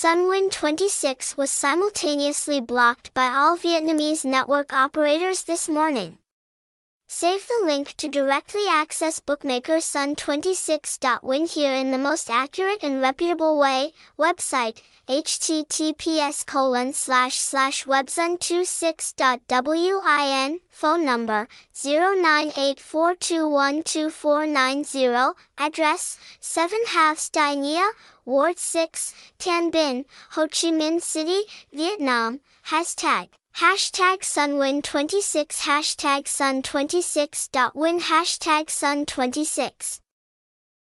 Sunwin 26 was simultaneously blocked by all Vietnamese network operators this morning. Save the link to directly access bookmaker sun26.win here in the most accurate and reputable way. Website https colon slash slash websun26.win phone number 0984212490 address 7 halves Dai Nghia, Ward 6, Tan Binh, Ho Chi Minh City, Vietnam, hashtag Hashtag Sunwin26 Hashtag Sun26.win Hashtag Sun26